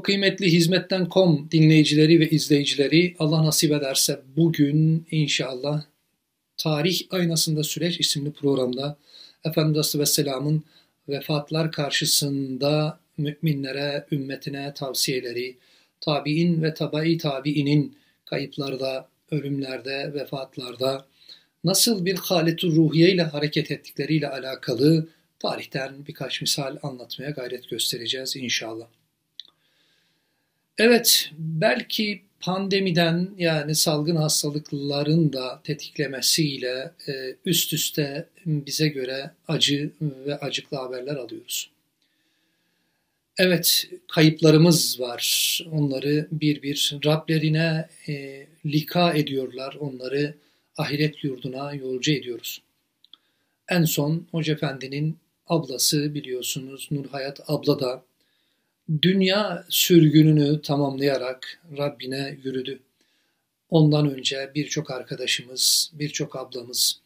Çok kıymetli Hizmetten.com dinleyicileri ve izleyicileri Allah nasip ederse bugün inşallah Tarih Aynasında Süreç isimli programda Efendimiz Aleyhisselam'ın vefatlar karşısında müminlere, ümmetine tavsiyeleri, tabi'in ve tabai tabi'inin kayıplarda, ölümlerde, vefatlarda nasıl bir haletu ruhiye ile hareket ettikleriyle alakalı tarihten birkaç misal anlatmaya gayret göstereceğiz inşallah. Evet, belki pandemiden yani salgın hastalıkların da tetiklemesiyle e, üst üste bize göre acı ve acıklı haberler alıyoruz. Evet, kayıplarımız var. Onları bir bir Rablerine e, lika ediyorlar. Onları ahiret yurduna yolcu ediyoruz. En son Hoca Efendi'nin ablası biliyorsunuz Nur Hayat abla da dünya sürgününü tamamlayarak Rabbine yürüdü. Ondan önce birçok arkadaşımız, birçok ablamız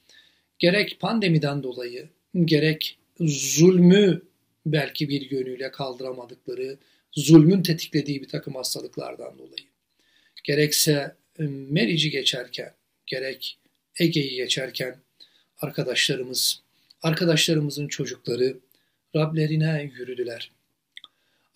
gerek pandemiden dolayı, gerek zulmü belki bir yönüyle kaldıramadıkları, zulmün tetiklediği bir takım hastalıklardan dolayı, gerekse e, Meriç'i geçerken, gerek Ege'yi geçerken arkadaşlarımız, arkadaşlarımızın çocukları Rablerine yürüdüler.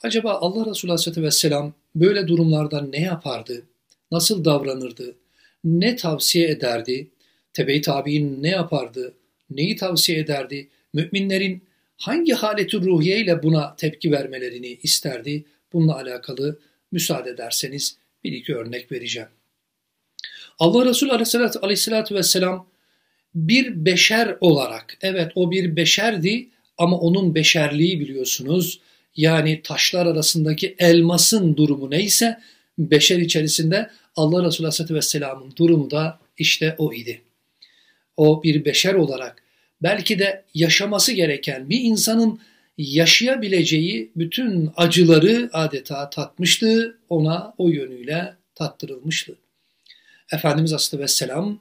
Acaba Allah Resulü Aleyhisselatü Vesselam böyle durumlarda ne yapardı? Nasıl davranırdı? Ne tavsiye ederdi? Tebe-i tabi'in ne yapardı? Neyi tavsiye ederdi? Müminlerin hangi haleti ruhiye ile buna tepki vermelerini isterdi? Bununla alakalı müsaade ederseniz bir iki örnek vereceğim. Allah Resulü Aleyhisselatü, Aleyhisselatü Vesselam bir beşer olarak, evet o bir beşerdi ama onun beşerliği biliyorsunuz yani taşlar arasındaki elmasın durumu neyse beşer içerisinde Allah Resulü Aleyhisselatü Vesselam'ın durumu da işte o idi. O bir beşer olarak belki de yaşaması gereken bir insanın yaşayabileceği bütün acıları adeta tatmıştı, ona o yönüyle tattırılmıştı. Efendimiz Aleyhisselatü Vesselam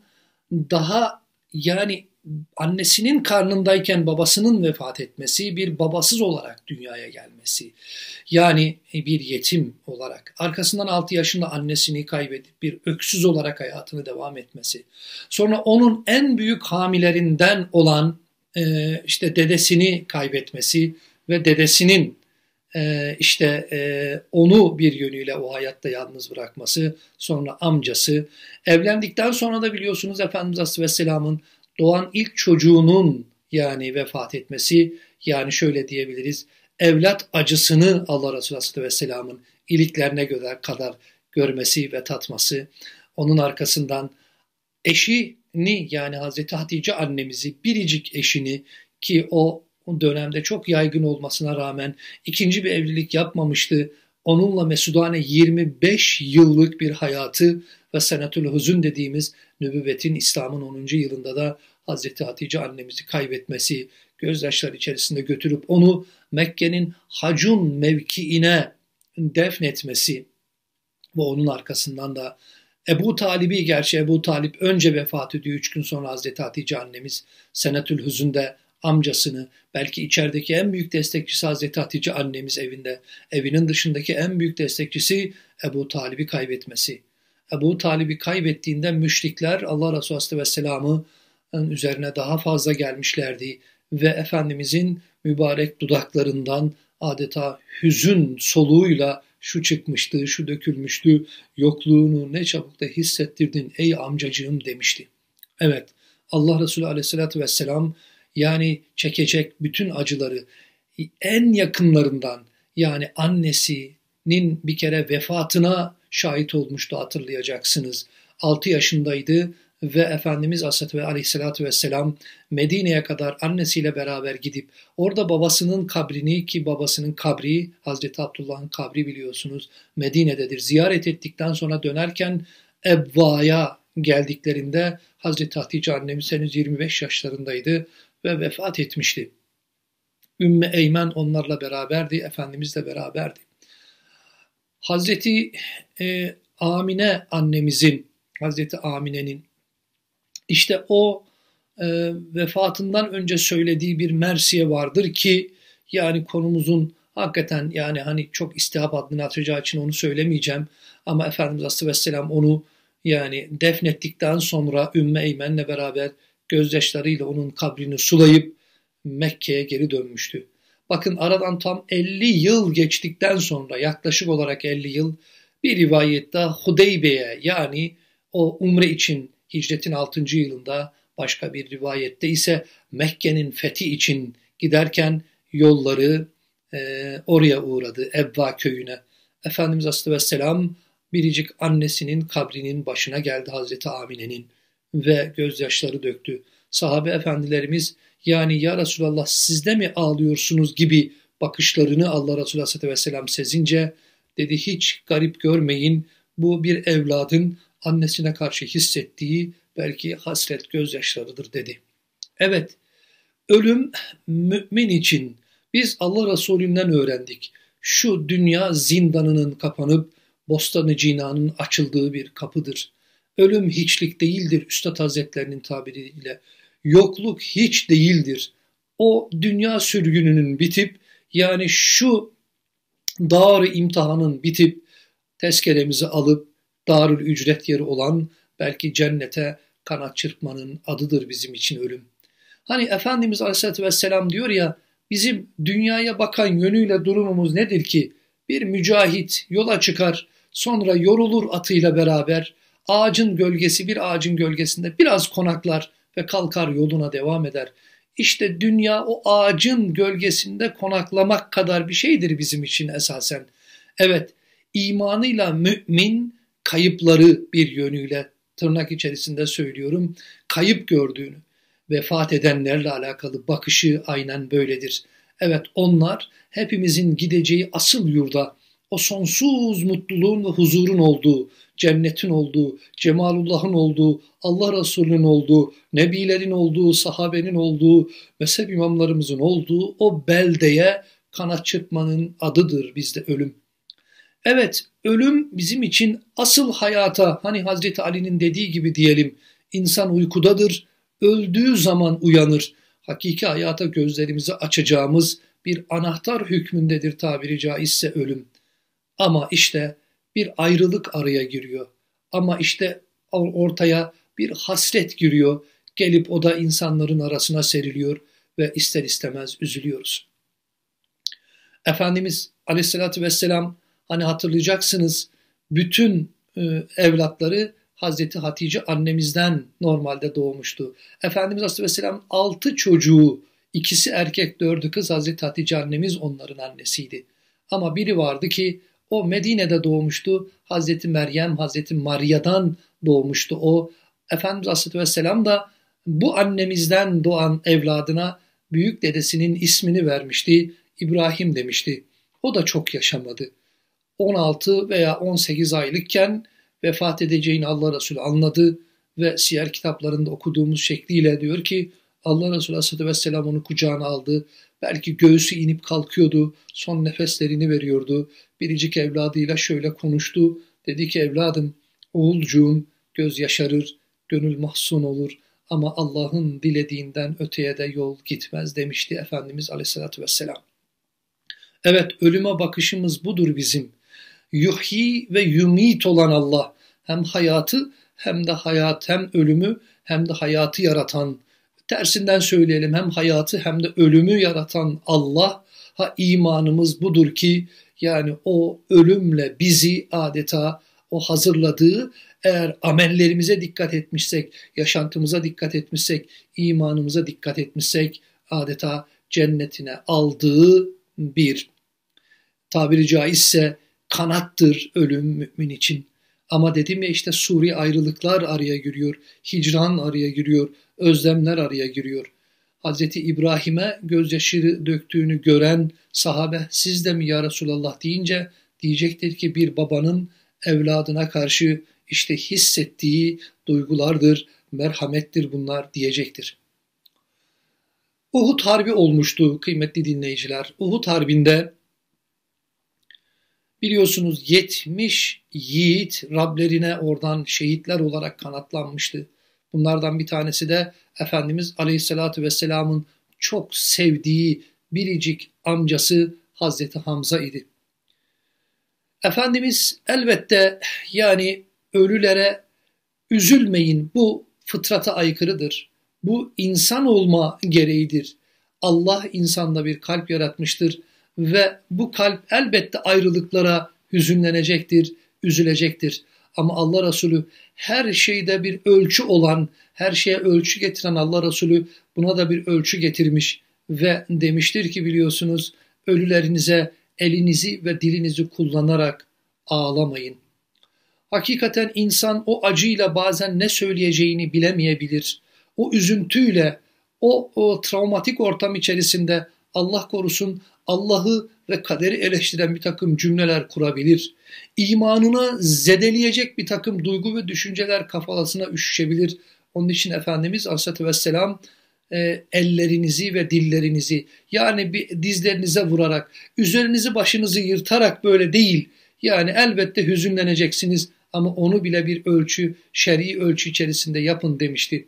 daha yani annesinin karnındayken babasının vefat etmesi, bir babasız olarak dünyaya gelmesi. Yani bir yetim olarak, arkasından 6 yaşında annesini kaybedip bir öksüz olarak hayatını devam etmesi. Sonra onun en büyük hamilerinden olan e, işte dedesini kaybetmesi ve dedesinin e, işte e, onu bir yönüyle o hayatta yalnız bırakması, sonra amcası. Evlendikten sonra da biliyorsunuz Efendimiz Aleyhisselam'ın doğan ilk çocuğunun yani vefat etmesi yani şöyle diyebiliriz evlat acısını Allah Resulü Aleyhisselatü Vesselam'ın iliklerine kadar görmesi ve tatması onun arkasından eşini yani Hazreti Hatice annemizi biricik eşini ki o dönemde çok yaygın olmasına rağmen ikinci bir evlilik yapmamıştı. Onunla Mesudane 25 yıllık bir hayatı ve senetül huzun dediğimiz nübüvvetin İslam'ın 10. yılında da Hazreti Hatice annemizi kaybetmesi, gözyaşları içerisinde götürüp onu Mekke'nin Hacun mevkiine defnetmesi ve onun arkasından da Ebu Talib'i gerçi Ebu Talip önce vefat ediyor. Üç gün sonra Hazreti Hatice annemiz Senetül Hüzün'de amcasını belki içerideki en büyük destekçisi Hazreti Hatice annemiz evinde evinin dışındaki en büyük destekçisi Ebu Talib'i kaybetmesi. Ebu Talib'i kaybettiğinde müşrikler Allah Resulü Aleyhisselam'ı üzerine daha fazla gelmişlerdi ve Efendimizin mübarek dudaklarından adeta hüzün soluğuyla şu çıkmıştı, şu dökülmüştü, yokluğunu ne çabuk da hissettirdin ey amcacığım demişti. Evet, Allah Resulü aleyhissalatü vesselam yani çekecek bütün acıları en yakınlarından yani annesinin bir kere vefatına şahit olmuştu hatırlayacaksınız. 6 yaşındaydı ve Efendimiz Aleyhisselatü Vesselam Medine'ye kadar annesiyle beraber gidip orada babasının kabrini ki babasının kabri Hazreti Abdullah'ın kabri biliyorsunuz Medine'dedir. Ziyaret ettikten sonra dönerken Ebba'ya geldiklerinde Hazreti Hatice annemiz henüz 25 yaşlarındaydı ve vefat etmişti. Ümmü Eymen onlarla beraberdi, Efendimizle beraberdi. Hazreti e, Amine annemizin, Hazreti Amine'nin işte o e, vefatından önce söylediği bir mersiye vardır ki yani konumuzun Hakikaten yani hani çok istihap adını atacağı için onu söylemeyeceğim. Ama Efendimiz Aleyhisselam onu yani defnettikten sonra Ümmü Eymen'le beraber gözyaşlarıyla onun kabrini sulayıp Mekke'ye geri dönmüştü. Bakın aradan tam 50 yıl geçtikten sonra yaklaşık olarak 50 yıl bir rivayette Hudeybe'ye yani o umre için hicretin 6. yılında başka bir rivayette ise Mekke'nin fethi için giderken yolları e, oraya uğradı Ebba köyüne. Efendimiz Aleyhisselam biricik annesinin kabrinin başına geldi Hazreti Amine'nin ve gözyaşları döktü. Sahabe efendilerimiz yani ya Resulallah siz de mi ağlıyorsunuz gibi bakışlarını Allah Resulü Aleyhisselam sezince dedi hiç garip görmeyin bu bir evladın annesine karşı hissettiği belki hasret gözyaşlarıdır dedi. Evet ölüm mümin için biz Allah Resulü'nden öğrendik. Şu dünya zindanının kapanıp bostanı cinanın açıldığı bir kapıdır. Ölüm hiçlik değildir Üstad Hazretlerinin tabiriyle. Yokluk hiç değildir. O dünya sürgününün bitip yani şu dar imtihanın bitip tezkeremizi alıp darül ücret yeri olan belki cennete kanat çırpmanın adıdır bizim için ölüm. Hani Efendimiz Aleyhisselatü Vesselam diyor ya bizim dünyaya bakan yönüyle durumumuz nedir ki? Bir mücahit yola çıkar sonra yorulur atıyla beraber ağacın gölgesi bir ağacın gölgesinde biraz konaklar ve kalkar yoluna devam eder. İşte dünya o ağacın gölgesinde konaklamak kadar bir şeydir bizim için esasen. Evet imanıyla mümin kayıpları bir yönüyle tırnak içerisinde söylüyorum kayıp gördüğünü vefat edenlerle alakalı bakışı aynen böyledir. Evet onlar hepimizin gideceği asıl yurda o sonsuz mutluluğun ve huzurun olduğu, cennetin olduğu, cemalullahın olduğu, Allah Resulü'nün olduğu, nebilerin olduğu, sahabenin olduğu, mezhep imamlarımızın olduğu o beldeye kanat çırpmanın adıdır bizde ölüm. Evet ölüm bizim için asıl hayata hani Hazreti Ali'nin dediği gibi diyelim insan uykudadır, öldüğü zaman uyanır. Hakiki hayata gözlerimizi açacağımız bir anahtar hükmündedir tabiri caizse ölüm. Ama işte bir ayrılık araya giriyor. Ama işte ortaya bir hasret giriyor. Gelip o da insanların arasına seriliyor ve ister istemez üzülüyoruz. Efendimiz aleyhissalatü vesselam hani hatırlayacaksınız bütün e, evlatları Hazreti Hatice annemizden normalde doğmuştu. Efendimiz Aleyhisselam altı çocuğu, ikisi erkek dördü kız Hazreti Hatice annemiz onların annesiydi. Ama biri vardı ki o Medine'de doğmuştu. Hazreti Meryem, Hazreti Maria'dan doğmuştu o. Efendimiz Aleyhisselam da bu annemizden doğan evladına büyük dedesinin ismini vermişti. İbrahim demişti. O da çok yaşamadı. 16 veya 18 aylıkken vefat edeceğini Allah Resulü anladı ve siyer kitaplarında okuduğumuz şekliyle diyor ki Allah Resulü Aleyhisselatü Vesselam onu kucağına aldı. Belki göğsü inip kalkıyordu, son nefeslerini veriyordu. Biricik evladıyla şöyle konuştu. Dedi ki evladım, oğulcuğum göz yaşarır, gönül mahzun olur ama Allah'ın dilediğinden öteye de yol gitmez demişti Efendimiz Aleyhisselatü Vesselam. Evet ölüme bakışımız budur bizim yuhyi ve yumit olan Allah hem hayatı hem de hayat hem ölümü hem de hayatı yaratan tersinden söyleyelim hem hayatı hem de ölümü yaratan Allah ha imanımız budur ki yani o ölümle bizi adeta o hazırladığı eğer amellerimize dikkat etmişsek, yaşantımıza dikkat etmişsek, imanımıza dikkat etmişsek adeta cennetine aldığı bir tabiri caizse kanattır ölüm mümin için. Ama dedim ya işte suri ayrılıklar araya giriyor, hicran araya giriyor, özlemler araya giriyor. Hazreti İbrahim'e gözyaşı döktüğünü gören sahabe siz de mi ya Resulallah deyince diyecektir ki bir babanın evladına karşı işte hissettiği duygulardır, merhamettir bunlar diyecektir. Uhud Harbi olmuştu kıymetli dinleyiciler. Uhud Harbi'nde Biliyorsunuz 70 yiğit Rablerine oradan şehitler olarak kanatlanmıştı. Bunlardan bir tanesi de Efendimiz Aleyhisselatü Vesselam'ın çok sevdiği biricik amcası Hazreti Hamza idi. Efendimiz elbette yani ölülere üzülmeyin bu fıtrata aykırıdır. Bu insan olma gereğidir. Allah insanda bir kalp yaratmıştır ve bu kalp elbette ayrılıklara hüzünlenecektir, üzülecektir. Ama Allah Resulü her şeyde bir ölçü olan, her şeye ölçü getiren Allah Resulü buna da bir ölçü getirmiş ve demiştir ki biliyorsunuz ölülerinize elinizi ve dilinizi kullanarak ağlamayın. Hakikaten insan o acıyla bazen ne söyleyeceğini bilemeyebilir. O üzüntüyle, o, o travmatik ortam içerisinde Allah korusun Allah'ı ve kaderi eleştiren bir takım cümleler kurabilir. İmanını zedeleyecek bir takım duygu ve düşünceler kafalasına üşüşebilir. Onun için Efendimiz Aleyhisselatü Vesselam e, ellerinizi ve dillerinizi yani bir dizlerinize vurarak, üzerinizi başınızı yırtarak böyle değil. Yani elbette hüzünleneceksiniz ama onu bile bir ölçü, şer'i ölçü içerisinde yapın demişti.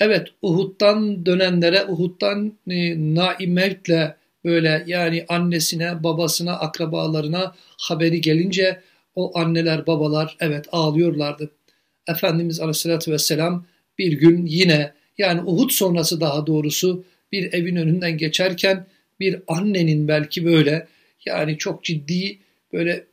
Evet Uhud'dan dönenlere Uhud'dan e, naim mevtle böyle yani annesine, babasına, akrabalarına haberi gelince o anneler, babalar evet ağlıyorlardı. Efendimiz Aleyhisselatü Vesselam bir gün yine yani Uhud sonrası daha doğrusu bir evin önünden geçerken bir annenin belki böyle yani çok ciddi böyle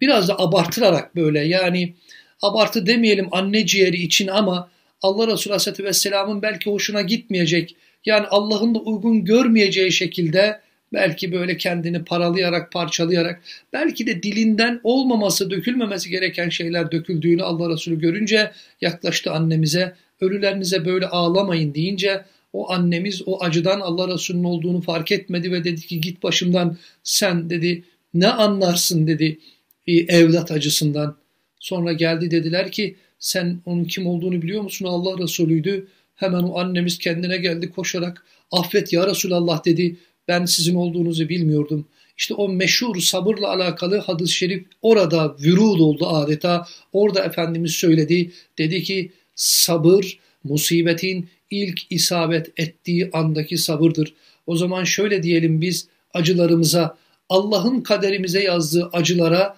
biraz da abartılarak böyle yani abartı demeyelim anne ciğeri için ama Allah Resulü Aleyhisselatü Vesselam'ın belki hoşuna gitmeyecek yani Allah'ın da uygun görmeyeceği şekilde belki böyle kendini paralayarak, parçalayarak, belki de dilinden olmaması, dökülmemesi gereken şeyler döküldüğünü Allah Resulü görünce yaklaştı annemize, ölülerinize böyle ağlamayın deyince o annemiz o acıdan Allah Resulü'nün olduğunu fark etmedi ve dedi ki git başımdan sen dedi ne anlarsın dedi evlat acısından. Sonra geldi dediler ki sen onun kim olduğunu biliyor musun Allah Resulü'ydü. Hemen o annemiz kendine geldi koşarak affet ya Resulallah dedi ben sizin olduğunuzu bilmiyordum. İşte o meşhur sabırla alakalı hadis-i şerif orada vürud oldu adeta. Orada Efendimiz söyledi. Dedi ki sabır musibetin ilk isabet ettiği andaki sabırdır. O zaman şöyle diyelim biz acılarımıza Allah'ın kaderimize yazdığı acılara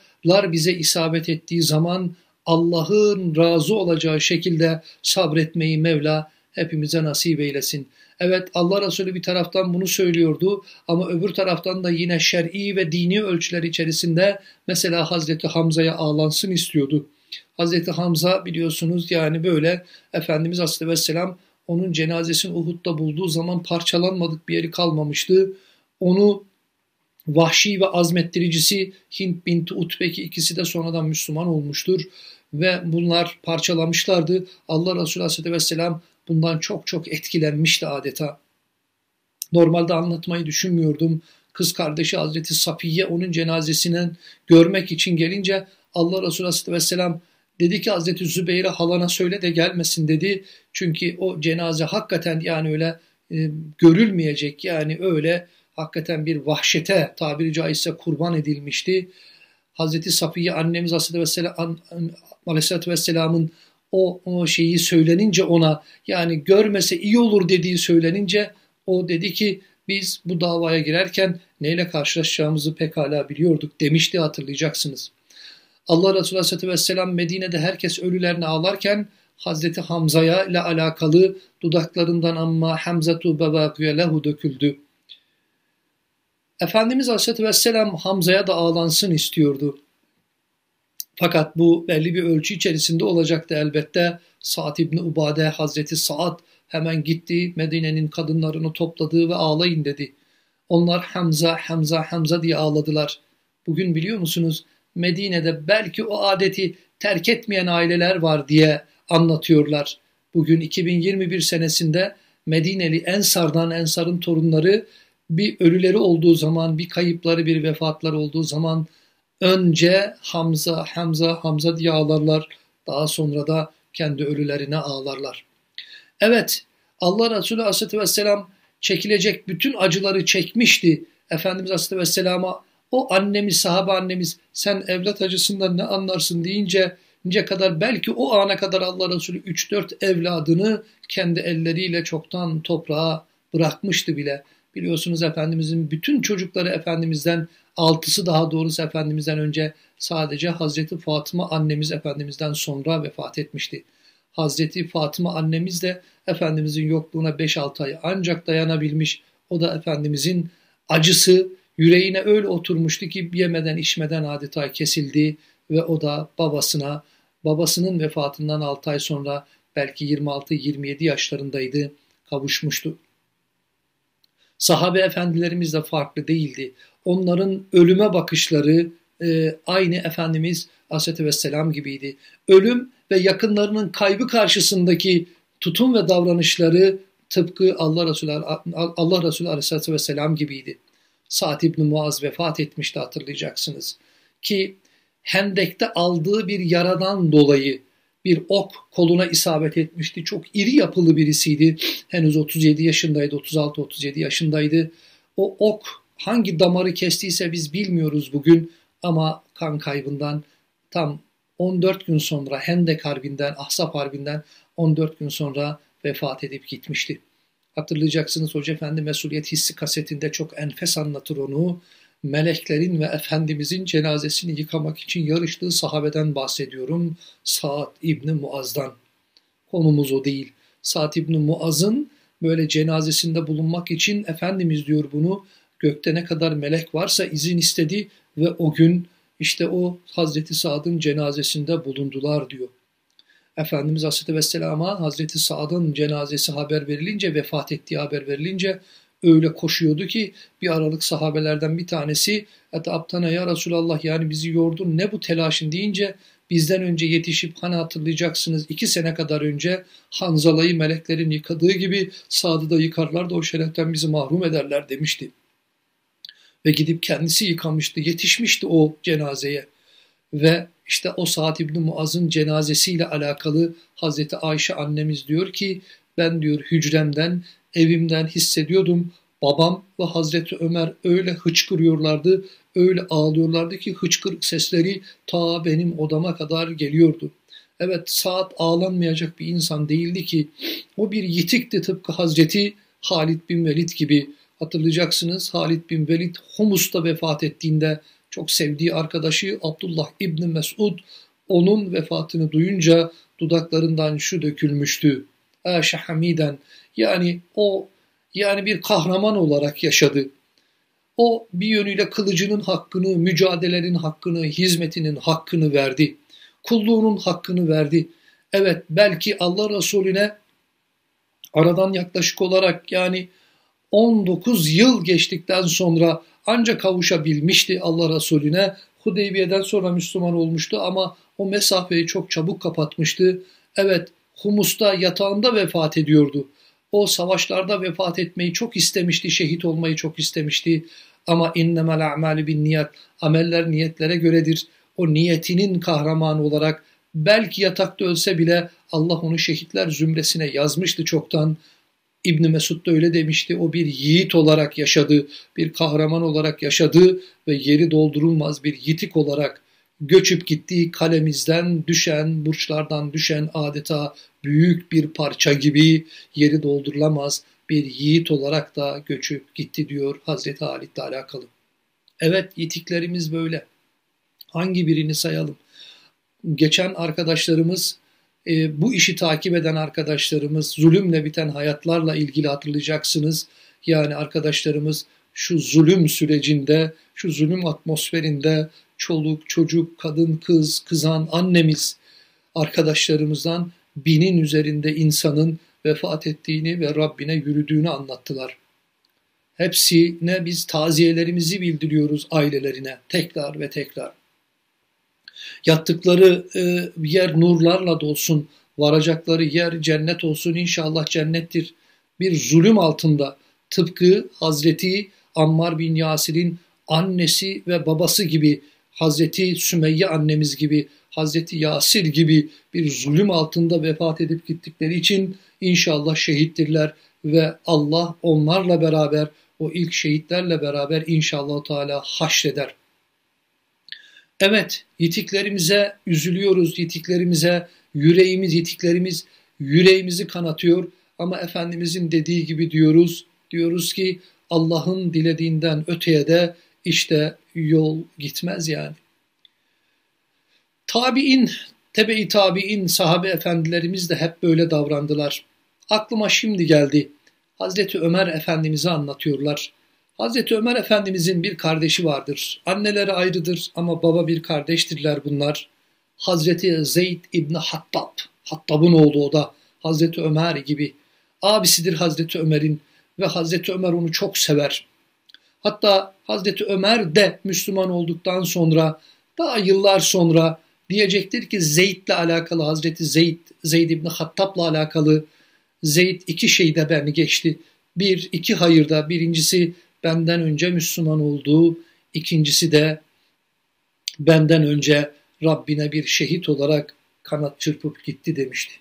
bize isabet ettiği zaman Allah'ın razı olacağı şekilde sabretmeyi Mevla hepimize nasip eylesin. Evet Allah Resulü bir taraftan bunu söylüyordu ama öbür taraftan da yine şer'i ve dini ölçüler içerisinde mesela Hazreti Hamza'ya ağlansın istiyordu. Hazreti Hamza biliyorsunuz yani böyle Efendimiz Aleyhisselam onun cenazesini Uhud'da bulduğu zaman parçalanmadık bir yeri kalmamıştı. Onu vahşi ve azmettiricisi Hint binti Utbeki ikisi de sonradan Müslüman olmuştur. Ve bunlar parçalamışlardı. Allah Resulü Aleyhisselam bundan çok çok etkilenmişti adeta. Normalde anlatmayı düşünmüyordum. Kız kardeşi Hazreti Safiye onun cenazesini görmek için gelince Allah Resulü Aleyhisselam dedi ki Hazreti Zübeyir'e halana söyle de gelmesin dedi. Çünkü o cenaze hakikaten yani öyle e, görülmeyecek yani öyle hakikaten bir vahşete tabiri caizse kurban edilmişti. Hazreti Safiye annemiz Aleyhisselatü Vesselam'ın o, o şeyi söylenince ona yani görmese iyi olur dediği söylenince o dedi ki biz bu davaya girerken neyle karşılaşacağımızı pekala biliyorduk demişti hatırlayacaksınız. Allah Resulü Aleyhisselatü Vesselam Medine'de herkes ölülerini ağlarken Hazreti Hamza'ya ile alakalı dudaklarından amma Hamzatu bebâküye lehu döküldü. Efendimiz Aleyhisselatü Vesselam Hamza'ya da ağlansın istiyordu. Fakat bu belli bir ölçü içerisinde olacaktı elbette. Sa'd İbni Ubade Hazreti Sa'd hemen gitti Medine'nin kadınlarını topladı ve ağlayın dedi. Onlar Hamza, Hamza, Hamza diye ağladılar. Bugün biliyor musunuz Medine'de belki o adeti terk etmeyen aileler var diye anlatıyorlar. Bugün 2021 senesinde Medineli Ensar'dan Ensar'ın torunları bir ölüleri olduğu zaman, bir kayıpları, bir vefatları olduğu zaman önce Hamza, Hamza, Hamza diye ağlarlar. Daha sonra da kendi ölülerine ağlarlar. Evet, Allah Resulü Aleyhisselatü Vesselam çekilecek bütün acıları çekmişti. Efendimiz Aleyhisselatü Vesselam'a o annemiz, sahabe annemiz sen evlat acısından ne anlarsın deyince ince kadar belki o ana kadar Allah Resulü 3-4 evladını kendi elleriyle çoktan toprağa bırakmıştı bile. Biliyorsunuz Efendimizin bütün çocukları Efendimiz'den, altısı daha doğrusu Efendimiz'den önce sadece Hazreti Fatıma annemiz Efendimiz'den sonra vefat etmişti. Hazreti Fatıma annemiz de Efendimizin yokluğuna 5-6 ay ancak dayanabilmiş. O da Efendimizin acısı yüreğine öyle oturmuştu ki yemeden içmeden adeta kesildi ve o da babasına, babasının vefatından 6 ay sonra belki 26-27 yaşlarındaydı, kavuşmuştu. Sahabe efendilerimiz de farklı değildi. Onların ölüme bakışları e, aynı Efendimiz Aleyhisselatü Vesselam gibiydi. Ölüm ve yakınlarının kaybı karşısındaki tutum ve davranışları tıpkı Allah Resulü, Allah Resulü Aleyhisselatü Vesselam gibiydi. Sa'd İbni Muaz vefat etmişti hatırlayacaksınız. Ki Hendek'te aldığı bir yaradan dolayı bir ok koluna isabet etmişti. Çok iri yapılı birisiydi. Henüz 37 yaşındaydı, 36-37 yaşındaydı. O ok hangi damarı kestiyse biz bilmiyoruz bugün ama kan kaybından tam 14 gün sonra Hendek Harbi'nden, Ahzab Harbi'nden 14 gün sonra vefat edip gitmişti. Hatırlayacaksınız Hoca Efendi Mesuliyet Hissi kasetinde çok enfes anlatır onu. Meleklerin ve Efendimizin cenazesini yıkamak için yarıştığı sahabeden bahsediyorum. Sa'd İbni Muaz'dan. Konumuz o değil. Sa'd İbni Muaz'ın böyle cenazesinde bulunmak için Efendimiz diyor bunu gökte ne kadar melek varsa izin istedi ve o gün işte o Hazreti Sa'd'ın cenazesinde bulundular diyor. Efendimiz Aleyhisselatü Vesselam'a Hazreti Sa'd'ın cenazesi haber verilince, vefat ettiği haber verilince öyle koşuyordu ki bir aralık sahabelerden bir tanesi Aptana ya Resulallah yani bizi yordun ne bu telaşın deyince bizden önce yetişip hani hatırlayacaksınız iki sene kadar önce Hanzala'yı meleklerin yıkadığı gibi Sad'ı da yıkarlar da o şereften bizi mahrum ederler demişti. Ve gidip kendisi yıkamıştı, yetişmişti o cenazeye. Ve işte o Sa'd İbni Muaz'ın cenazesiyle alakalı Hazreti Ayşe annemiz diyor ki ben diyor hücremden, evimden hissediyordum. Babam ve Hazreti Ömer öyle hıçkırıyorlardı, öyle ağlıyorlardı ki hıçkırık sesleri ta benim odama kadar geliyordu. Evet saat ağlanmayacak bir insan değildi ki o bir yitikti tıpkı Hazreti Halid bin Velid gibi. Hatırlayacaksınız Halid bin Velid Humus'ta vefat ettiğinde çok sevdiği arkadaşı Abdullah İbni Mesud onun vefatını duyunca dudaklarından şu dökülmüştü. Aşe hamiden yani o yani bir kahraman olarak yaşadı. O bir yönüyle kılıcının hakkını, mücadelenin hakkını, hizmetinin hakkını verdi. Kulluğunun hakkını verdi. Evet belki Allah Resulüne aradan yaklaşık olarak yani 19 yıl geçtikten sonra ancak kavuşabilmişti Allah Resulüne. Hudeybiye'den sonra Müslüman olmuştu ama o mesafeyi çok çabuk kapatmıştı. Evet Humus'ta yatağında vefat ediyordu. O savaşlarda vefat etmeyi çok istemişti, şehit olmayı çok istemişti. Ama innemel a'mali bin niyet, ameller niyetlere göredir. O niyetinin kahramanı olarak belki yatakta ölse bile Allah onu şehitler zümresine yazmıştı çoktan. İbn Mesud da öyle demişti. O bir yiğit olarak yaşadı, bir kahraman olarak yaşadı ve yeri doldurulmaz bir yitik olarak göçüp gittiği kalemizden düşen, burçlardan düşen adeta büyük bir parça gibi yeri doldurulamaz bir yiğit olarak da göçüp gitti diyor Hazreti Halit'le alakalı. Evet yitiklerimiz böyle. Hangi birini sayalım? Geçen arkadaşlarımız e, bu işi takip eden arkadaşlarımız zulümle biten hayatlarla ilgili hatırlayacaksınız. Yani arkadaşlarımız şu zulüm sürecinde, şu zulüm atmosferinde çoluk, çocuk, kadın, kız, kızan, annemiz arkadaşlarımızdan binin üzerinde insanın vefat ettiğini ve Rabbine yürüdüğünü anlattılar. Hepsine biz taziyelerimizi bildiriyoruz ailelerine tekrar ve tekrar. Yattıkları e, yer nurlarla dolsun, varacakları yer cennet olsun inşallah cennettir. Bir zulüm altında tıpkı Hazreti Ammar bin Yasir'in annesi ve babası gibi Hazreti Sümeyye annemiz gibi, Hazreti Yasir gibi bir zulüm altında vefat edip gittikleri için inşallah şehittirler ve Allah onlarla beraber o ilk şehitlerle beraber inşallah Teala haşreder. Evet, yitiklerimize üzülüyoruz, yitiklerimize yüreğimiz, yitiklerimiz yüreğimizi kanatıyor ama Efendimizin dediği gibi diyoruz, diyoruz ki Allah'ın dilediğinden öteye de işte yol gitmez yani. Tabi'in, tebe-i tabi'in sahabe efendilerimiz de hep böyle davrandılar. Aklıma şimdi geldi. Hazreti Ömer Efendimiz'i anlatıyorlar. Hazreti Ömer Efendimizin bir kardeşi vardır. Anneleri ayrıdır ama baba bir kardeştirler bunlar. Hazreti Zeyd İbni Hattab. Hattab'ın oğlu o da. Hazreti Ömer gibi. Abisidir Hazreti Ömer'in ve Hazreti Ömer onu çok sever. Hatta Hazreti Ömer de Müslüman olduktan sonra daha yıllar sonra diyecektir ki Zeyd'le alakalı Hazreti Zeyd, Zeyd İbni Hattab'la alakalı Zeyd iki şeyde beni geçti. Bir, iki hayırda. Birincisi benden önce Müslüman olduğu, ikincisi de benden önce Rabbine bir şehit olarak kanat çırpıp gitti demişti.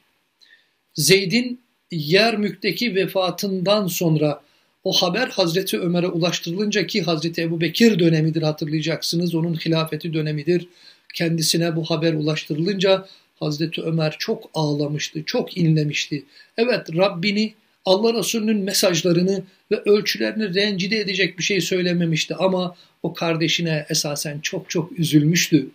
Zeyd'in Yermük'teki vefatından sonra o haber Hazreti Ömer'e ulaştırılınca ki Hazreti Ebu Bekir dönemidir hatırlayacaksınız. Onun hilafeti dönemidir. Kendisine bu haber ulaştırılınca Hazreti Ömer çok ağlamıştı, çok inlemişti. Evet Rabbini, Allah Resulü'nün mesajlarını ve ölçülerini rencide edecek bir şey söylememişti ama o kardeşine esasen çok çok üzülmüştü.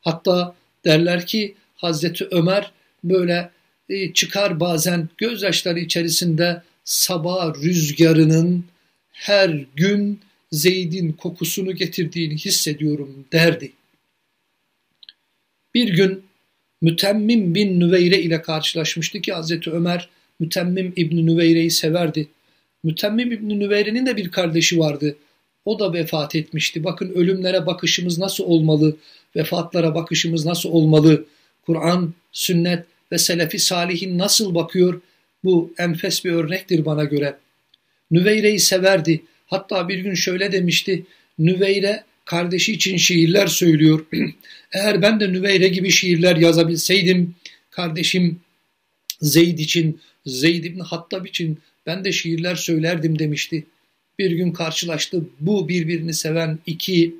Hatta derler ki Hazreti Ömer böyle e, çıkar bazen gözyaşları içerisinde sabah rüzgarının her gün Zeyd'in kokusunu getirdiğini hissediyorum derdi. Bir gün Mütemmim bin Nüveyre ile karşılaşmıştı ki Hazreti Ömer Mütemmim İbni Nüveyre'yi severdi. Mütemmim İbni Nüveyre'nin de bir kardeşi vardı. O da vefat etmişti. Bakın ölümlere bakışımız nasıl olmalı, vefatlara bakışımız nasıl olmalı, Kur'an, sünnet ve selefi salihin nasıl bakıyor bu enfes bir örnektir bana göre. Nüveyre'yi severdi. Hatta bir gün şöyle demişti. Nüveyre kardeşi için şiirler söylüyor. Eğer ben de Nüveyre gibi şiirler yazabilseydim, kardeşim Zeyd için, Zeyd ibn Hattab için ben de şiirler söylerdim demişti. Bir gün karşılaştı bu birbirini seven iki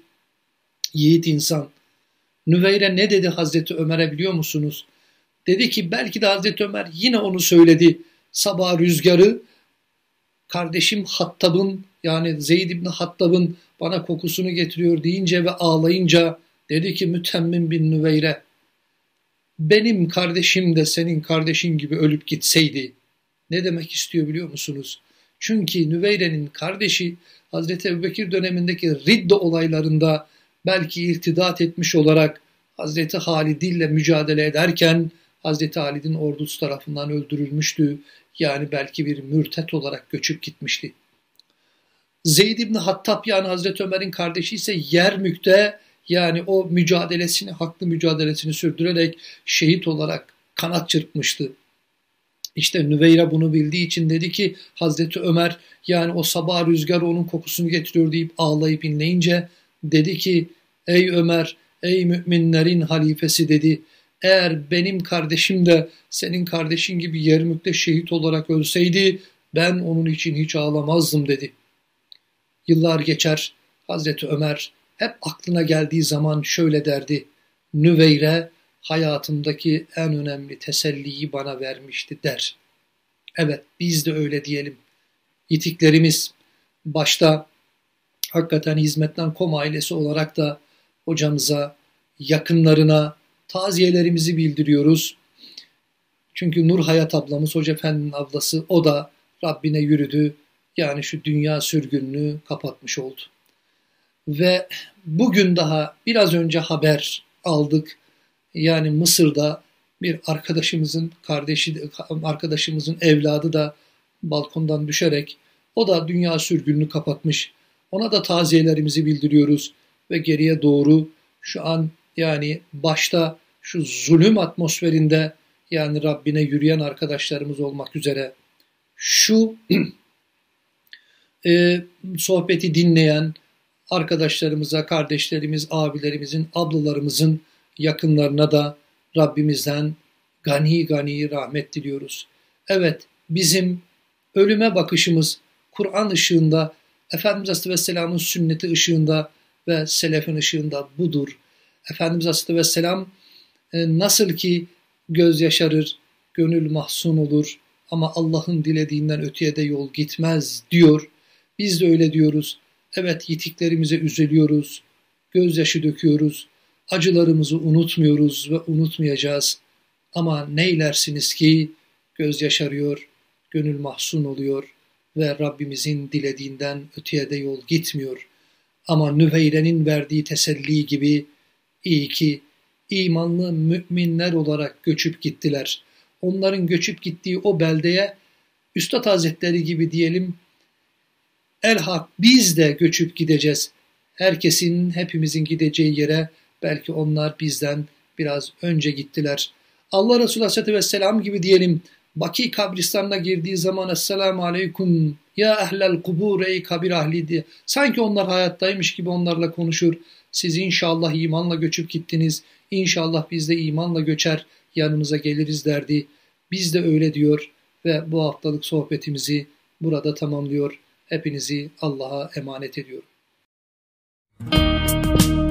yiğit insan. Nüveyre ne dedi Hazreti Ömer'e biliyor musunuz? Dedi ki belki de Hazreti Ömer yine onu söyledi. Sabah rüzgarı kardeşim Hattab'ın yani Zeyd İbni Hattab'ın bana kokusunu getiriyor deyince ve ağlayınca dedi ki mütemmim bin Nüveyre benim kardeşim de senin kardeşin gibi ölüp gitseydi ne demek istiyor biliyor musunuz? Çünkü Nüveyre'nin kardeşi Hazreti Ebubekir dönemindeki Riddo olaylarında belki irtidat etmiş olarak Hazreti Halid ile mücadele ederken Hazreti Halid'in ordusu tarafından öldürülmüştü. Yani belki bir mürtet olarak göçüp gitmişti. Zeyd İbni Hattab yani Hazreti Ömer'in kardeşi ise Yermük'te yani o mücadelesini, haklı mücadelesini sürdürerek şehit olarak kanat çırpmıştı. İşte Nüveyra bunu bildiği için dedi ki Hazreti Ömer yani o sabah rüzgarı onun kokusunu getiriyor deyip ağlayıp inleyince dedi ki ey Ömer ey müminlerin halifesi dedi eğer benim kardeşim de senin kardeşin gibi Yermük'te şehit olarak ölseydi ben onun için hiç ağlamazdım dedi. Yıllar geçer Hazreti Ömer hep aklına geldiği zaman şöyle derdi. Nüveyre hayatımdaki en önemli teselliyi bana vermişti der. Evet biz de öyle diyelim. Yitiklerimiz başta hakikaten hizmetten kom ailesi olarak da hocamıza, yakınlarına, taziyelerimizi bildiriyoruz. Çünkü Nur Hayat ablamız, Hoca Efendi'nin ablası, o da Rabbine yürüdü. Yani şu dünya sürgününü kapatmış oldu. Ve bugün daha biraz önce haber aldık. Yani Mısır'da bir arkadaşımızın kardeşi, arkadaşımızın evladı da balkondan düşerek o da dünya sürgününü kapatmış. Ona da taziyelerimizi bildiriyoruz ve geriye doğru şu an yani başta şu zulüm atmosferinde yani Rabbine yürüyen arkadaşlarımız olmak üzere şu e, sohbeti dinleyen arkadaşlarımıza, kardeşlerimiz, abilerimizin, ablalarımızın yakınlarına da Rabbimizden gani gani rahmet diliyoruz. Evet bizim ölüme bakışımız Kur'an ışığında, Efendimiz Aleyhisselam'ın sünneti ışığında ve selefin ışığında budur. Efendimiz Aleyhisselam nasıl ki göz yaşarır, gönül mahzun olur ama Allah'ın dilediğinden öteye de yol gitmez diyor. Biz de öyle diyoruz. Evet yitiklerimize üzülüyoruz, gözyaşı döküyoruz, acılarımızı unutmuyoruz ve unutmayacağız. Ama neylersiniz ki göz yaşarıyor, gönül mahzun oluyor ve Rabbimizin dilediğinden öteye de yol gitmiyor. Ama Nüveyre'nin verdiği teselli gibi iyi ki imanlı müminler olarak göçüp gittiler. Onların göçüp gittiği o beldeye Üstad Hazretleri gibi diyelim elhak biz de göçüp gideceğiz. Herkesin, hepimizin gideceği yere belki onlar bizden biraz önce gittiler. Allah Resulü Aleyhisselatü Vesselam gibi diyelim Baki kabristanına girdiği zaman Esselamu Aleyküm ya ehlel kubur ey kabir ahli diye. Sanki onlar hayattaymış gibi onlarla konuşur. Siz inşallah imanla göçüp gittiniz. İnşallah biz de imanla göçer yanınıza geliriz derdi. Biz de öyle diyor ve bu haftalık sohbetimizi burada tamamlıyor. Hepinizi Allah'a emanet ediyorum. Müzik